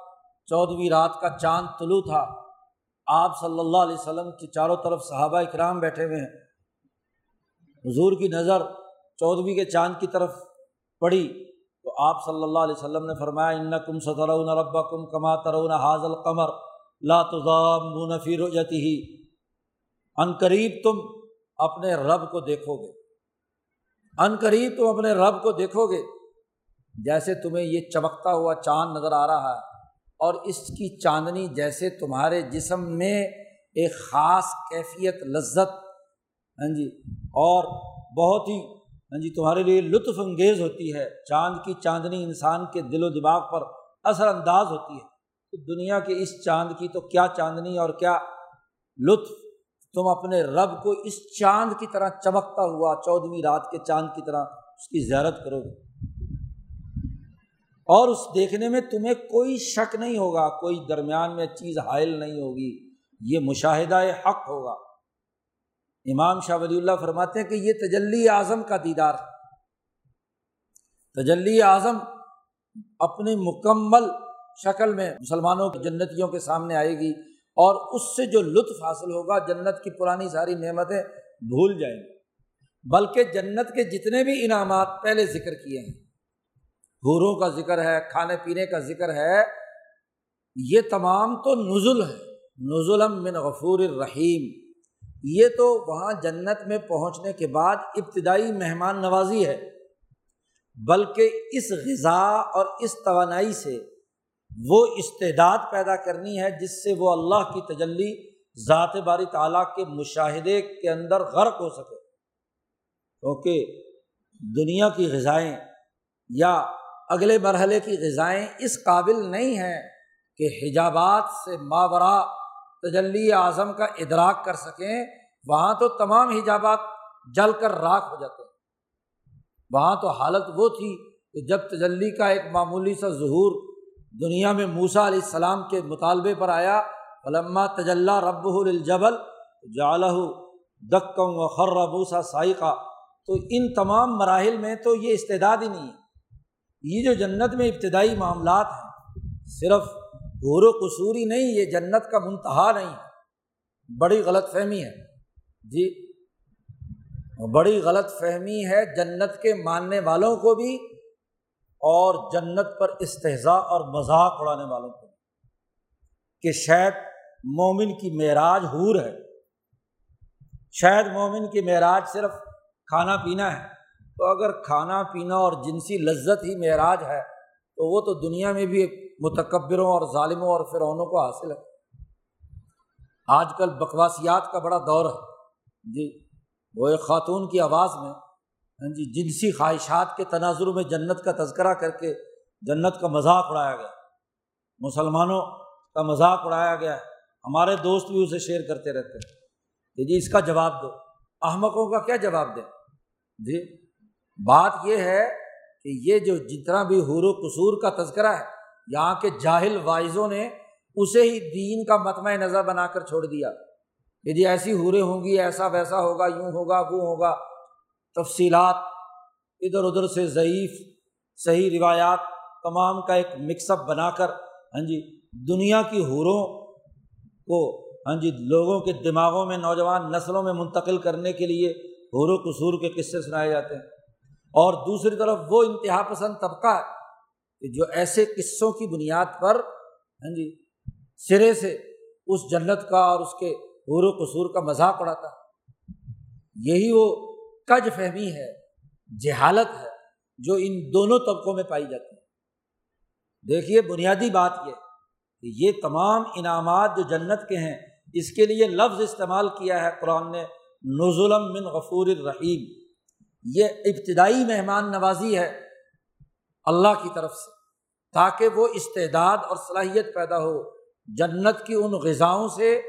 چودھویں رات کا چاند طلوع تھا۔ آپ صلی اللہ علیہ وسلم کی چاروں طرف صحابہ اکرام بیٹھے ہوئے ہیں۔ حضور کی نظر چودھویں کے چاند کی طرف پڑی تو آپ صلی اللہ علیہ وسلم نے فرمایا ان کم سترون رب کم کما ترون حاض القمر لاتام نفیر ہی ان قریب تم اپنے رب کو دیکھو گے ان قریب تم اپنے رب کو دیکھو گے جیسے تمہیں یہ چمکتا ہوا چاند نظر آ رہا ہے، اور اس کی چاندنی جیسے تمہارے جسم میں ایک خاص کیفیت، لذت۔ ہاں جی اور بہت ہی ہاں جی تمہارے لیے لطف انگیز ہوتی ہے۔ چاند کی چاندنی انسان کے دل و دماغ پر اثر انداز ہوتی ہے۔ تو دنیا کے اس چاند کی تو کیا چاندنی اور کیا لطف؟ تم اپنے رب کو اس چاند کی طرح چمکتا ہوا چودھویں رات کے چاند کی طرح اس کی زیارت کرو گے۔ اور اس دیکھنے میں تمہیں کوئی شک نہیں ہوگا، کوئی درمیان میں چیز حائل نہیں ہوگی۔ یہ مشاہدہ حق ہوگا۔ امام شاہ ولی اللہ فرماتے ہیں کہ یہ تجلی اعظم کا دیدار تجلی اعظم اپنی مکمل شکل میں مسلمانوں کی جنتیوں کے سامنے آئے گی اور اس سے جو لطف حاصل ہوگا، جنت کی پرانی ساری نعمتیں بھول جائیں گی۔ بلکہ جنت کے جتنے بھی انعامات پہلے ذکر کیے ہیں، حوروں کا ذکر ہے، کھانے پینے کا ذکر ہے، یہ تمام تو نزل ہے۔ نزلم من غفور الرحیم۔ یہ تو وہاں جنت میں پہنچنے کے بعد ابتدائی مہمان نوازی ہے، بلکہ اس غذا اور اس توانائی سے وہ استعداد پیدا کرنی ہے جس سے وہ اللہ کی تجلی، ذات باری تعالیٰ کے مشاہدے کے اندر غرق ہو سکے۔ کیونکہ دنیا کی غذائیں یا اگلے مرحلے کی غذائیں اس قابل نہیں ہیں کہ حجابات سے ماورا تجلی اعظم کا ادراک کر سکیں، وہاں تو تمام حجابات جل کر راکھ ہو جاتے ہیں۔ وہاں تو حالت وہ تھی کہ جب تجلی کا ایک معمولی سا ظہور دنیا میں موسا علیہ السلام کے مطالبے پر آیا علما تجلّہ رب الجبل جالہ دکم و خر ربوسا سائقہ تو ان تمام مراحل میں تو یہ استعداد ہی نہیں ہے۔ یہ جو جنت میں ابتدائی معاملات ہیں، صرف غور و قصوری نہیں، یہ جنت کا منتہا نہیں ہے۔ بڑی غلط فہمی ہے۔ جی بڑی غلط فہمی ہے جنت کے ماننے والوں کو بھی اور جنت پر استحضاء اور مذاق اڑانے والوں کو بھی۔ کہ شاید مومن کی معراج حور ہے۔ شاید مومن کی معراج صرف کھانا پینا ہے۔ تو اگر کھانا پینا اور جنسی لذت ہی معراج ہے تو وہ تو دنیا میں بھی متکبروں اور ظالموں اور فرعونوں کو حاصل ہے۔ آج کل بکواسیات کا بڑا دور ہے۔ جی وہ ایک خاتون کی آواز میں ہاں جی جنسی خواہشات کے تناظر میں جنت کا تذکرہ کر کے جنت کا مذاق اڑایا گیا۔ مسلمانوں کا مذاق اڑایا گیا۔ ہمارے دوست بھی اسے شیئر کرتے رہتے ہیں۔ کہ جی اس کا جواب دو۔ احمقوں کا کیا جواب دیں؟ جی بات یہ ہے کہ یہ جو جتنا بھی حور و قصور کا تذکرہ ہے، یہاں کے جاہل وائزوں نے اسے ہی دین کا متمع نظر بنا کر چھوڑ دیا۔ کہ جی ایسی حوریں ہوں گی، ایسا ویسا ہوگا، یوں ہوگا، وہ ہوگا۔ تفصیلات ادھر ادھر سے ضعیف، صحیح روایات، تمام کا ایک مکس اپ بنا کر ہاں جی دنیا کی حوروں کو ہاں جی لوگوں کے دماغوں میں، نوجوان نسلوں میں منتقل کرنے کے لیے حور و قصور کے قصے سنائے جاتے ہیں۔ اور دوسری طرف وہ انتہا پسند طبقہ ہے کہ جو ایسے قصوں کی بنیاد پر ہاں جی سرے سے اس جنت کا اور اس کے حور و قصور کا مذاق اڑاتا ہے۔ یہی وہ کج فہمی ہے، جہالت ہے جو ان دونوں طبقوں میں پائی جاتی ہے۔ دیکھیے، بنیادی بات یہ کہ یہ تمام انعامات جو جنت کے ہیں، اس کے لیے لفظ استعمال کیا ہے قرآن نے نزولم من غفور الرحیم۔ یہ ابتدائی مہمان نوازی ہے اللہ کی طرف سے، تاکہ وہ استعداد اور صلاحیت پیدا ہو۔ جنت کی ان غذاؤں سے،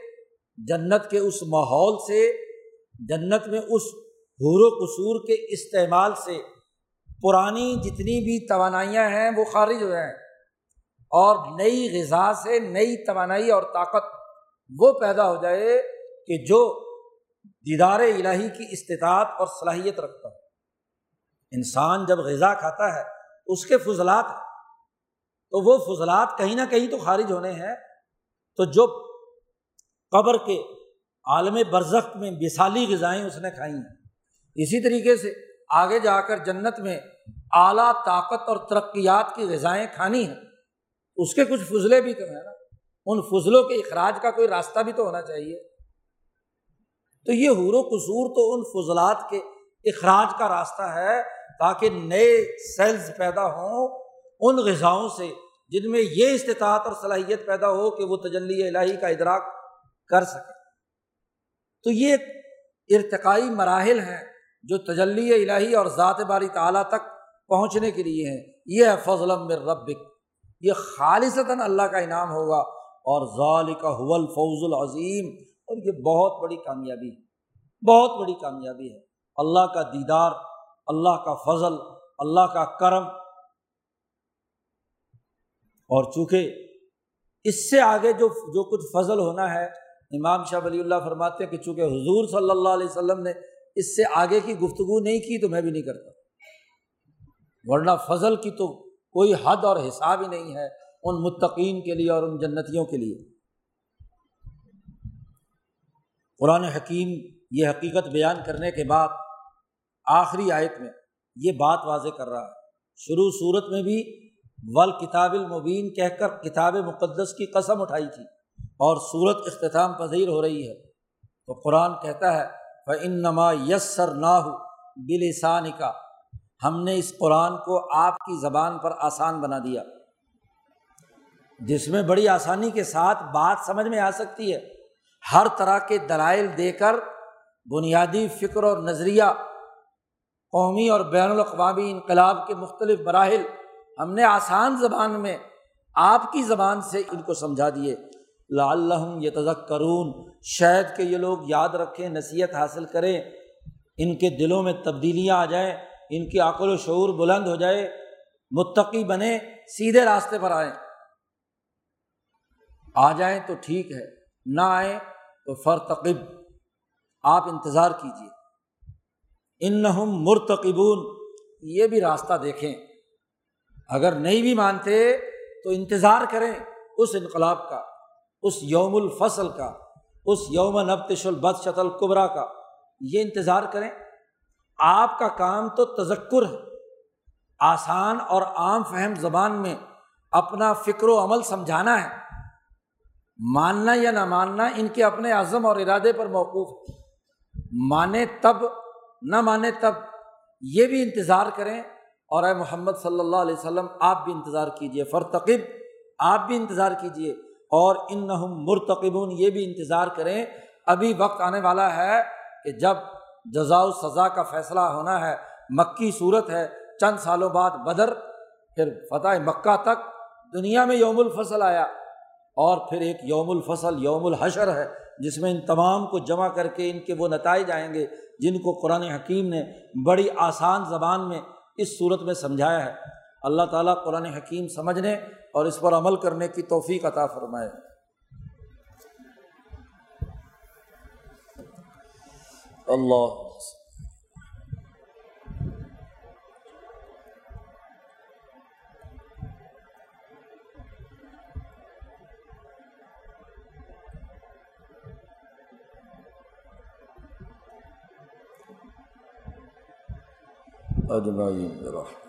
جنت کے اس ماحول سے، جنت میں اس حور و قصور کے استعمال سے۔ پرانی جتنی بھی توانائیاں ہیں وہ خارج ہو جائیں۔ اور نئی غذا سے نئی توانائی اور طاقت وہ پیدا ہو جائے کہ جو دیدار الہی کی استطاعت اور صلاحیت رکھتا ہے انسان جب غذا کھاتا ہے، اس کے فضلات تو وہ فضلات کہیں نہ کہیں تو خارج ہونے ہیں۔ تو جو قبر کے عالم برزخ میں مثالی غذائیں اس نے کھائی ہیں۔ اسی طریقے سے آگے جا کر جنت میں اعلیٰ طاقت اور ترقیات کی غذائیں کھانی ہیں۔ اس کے کچھ فضلے بھی تو ہیں نا۔ ان فضلوں کے اخراج کا کوئی راستہ بھی تو ہونا چاہیے۔ تو یہ حور و قصور تو ان فضلات کے اخراج کا راستہ ہے۔ تاکہ نئے سیلز پیدا ہوں ان غذاؤں سے جن میں یہ استطاعت اور صلاحیت پیدا ہو کہ وہ تجلی الہی کا ادراک کر سکے تو یہ ارتقائی مراحل ہیں جو تجلی الہی اور ذات باری تعالیٰ تک پہنچنے کے لیے ہیں۔ یہ ہے فضل ربک۔ یہ خالصتاً اللہ کا انعام ہوگا۔ اور ظال کا حول العظیم۔ اور یہ بہت بڑی کامیابی ہے۔ بہت بڑی کامیابی ہے۔ اللہ کا دیدار اللہ کا فضل، اللہ کا کرم۔ اور چونکہ اس سے آگے جو جو کچھ فضل ہونا ہے، امام شاہ ولی اللہ فرماتے ہیں کہ چونکہ حضور صلی اللہ علیہ وسلم نے اس سے آگے کی گفتگو نہیں کی تو میں بھی نہیں کرتا۔ ورنہ فضل کی تو کوئی حد اور حساب ہی نہیں ہے ان متقین کے لیے اور ان جنتیوں کے لیے۔ قرآن حکیم یہ حقیقت بیان کرنے کے بعد آخری آیت میں یہ بات واضح کر رہا ہے۔ شروع صورت میں بھی ول کتاب المبین کہہ کر کتاب مقدس کی قسم اٹھائی تھی اور صورت اختتام پذیر ہو رہی ہے۔ تو قرآن کہتا ہے ان نما یسر نہ ہو بلسان کا ہم نے اس قرآن کو آپ کی زبان پر آسان بنا دیا۔ جس میں بڑی آسانی کے ساتھ بات سمجھ میں آ سکتی ہے۔ ہر طرح کے دلائل دے کر بنیادی فکر اور نظریہ قومی اور بین الاقوامی انقلاب کے مختلف مراحل ہم نے آسان زبان میں آپ کی زبان سے ان کو سمجھا دیے۔ لا یہ کرون شاید کہ یہ لوگ یاد رکھیں، نصیحت حاصل کریں۔ ان کے دلوں میں تبدیلیاں آ جائیں، ان کی عقل و شعور بلند ہو جائے۔ متقی بنے سیدھے راستے پر آئیں۔ آ جائیں تو ٹھیک ہے، نہ آئیں تو فرتقب۔ آپ انتظار کیجیے ان مرتقبون، یہ بھی راستہ دیکھیں۔ اگر نہیں بھی مانتے تو انتظار کریں اس انقلاب کا، اس یوم الفصل کا، اس یوم نبتش البد شتل قبرا کا، یہ انتظار کریں۔ آپ کا کام تو تذکر ہے۔ آسان اور عام فہم زبان میں اپنا فکر و عمل سمجھانا ہے۔ ماننا یا نہ ماننا ان کے اپنے عزم اور ارادے پر موقوف ہے۔ مانے تب نہ مانے تب یہ بھی انتظار کریں اور اے محمد صلی اللہ علیہ وسلم، آپ بھی انتظار کیجیے فرتقب، آپ بھی انتظار کیجیے اور ان نہ مرتقبون، یہ بھی انتظار کریں۔ ابھی وقت آنے والا ہے کہ جب جزا و سزا کا فیصلہ ہونا ہے، مکی صورت ہے، چند سالوں بعد بدر، پھر فتح مکہ تک دنیا میں یوم الفصل آیا اور پھر ایک یوم الفصل، یوم الحشر ہے، جس میں ان تمام کو جمع کر کے ان کے وہ نتائج آئیں گے۔ جن کو قرآن حکیم نے بڑی آسان زبان میں اس صورت میں سمجھایا ہے۔ اللہ تعالیٰ قرآن حکیم سمجھنے اور اس پر عمل کرنے کی توفیق عطا فرمائے۔ اللہ اجمعین برحمت